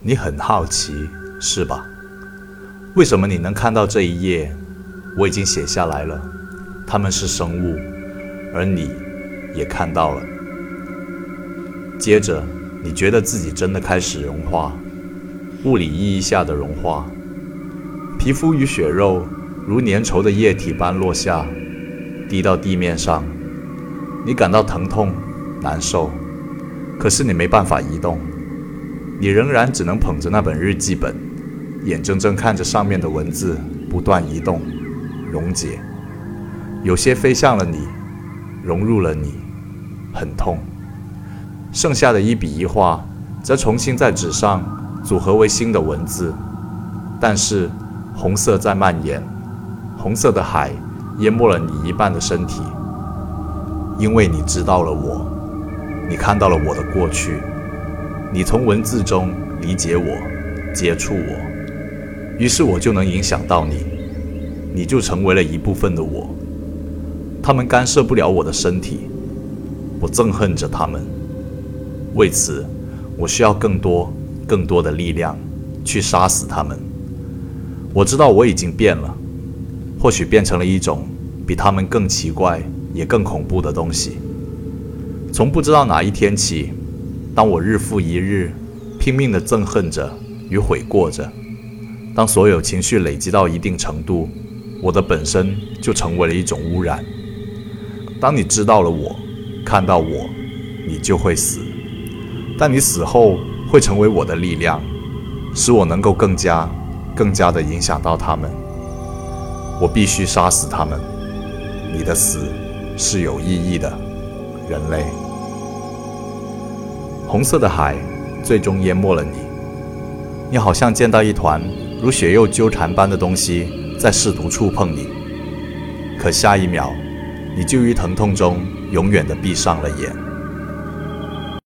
你很好奇，是吧？为什么你能看到这一页？我已经写下来了。他们是生物，而你也看到了。接着，你觉得自己真的开始融化，物理意义下的融化，皮肤与血肉如粘稠的液体般落下，滴到地面上。你感到疼痛、难受，可是你没办法移动。你仍然只能捧着那本日记本，眼睁睁看着上面的文字不断移动、溶解，有些飞向了你，融入了你，很痛。剩下的一笔一画，则重新在纸上组合为新的文字，但是红色在蔓延，红色的海淹没了你一半的身体，因为你知道了我，你看到了我的过去。你从文字中理解我，接触我，于是我就能影响到你，你就成为了一部分的我。他们干涉不了我的身体，我憎恨着他们。为此，我需要更多、更多的力量去杀死他们。我知道我已经变了，或许变成了一种比他们更奇怪也更恐怖的东西。从不知道哪一天起。当我日复一日拼命地憎恨着与悔过着，当所有情绪累积到一定程度，我的本身就成为了一种污染。当你知道了我，看到我，你就会死。但你死后会成为我的力量，使我能够更加、更加地影响到他们。我必须杀死他们。你的死是有意义的，人类。红色的海最终淹没了你。你好像见到一团如血肉纠缠般的东西在试图触碰你，可下一秒，你就于疼痛中永远的闭上了眼。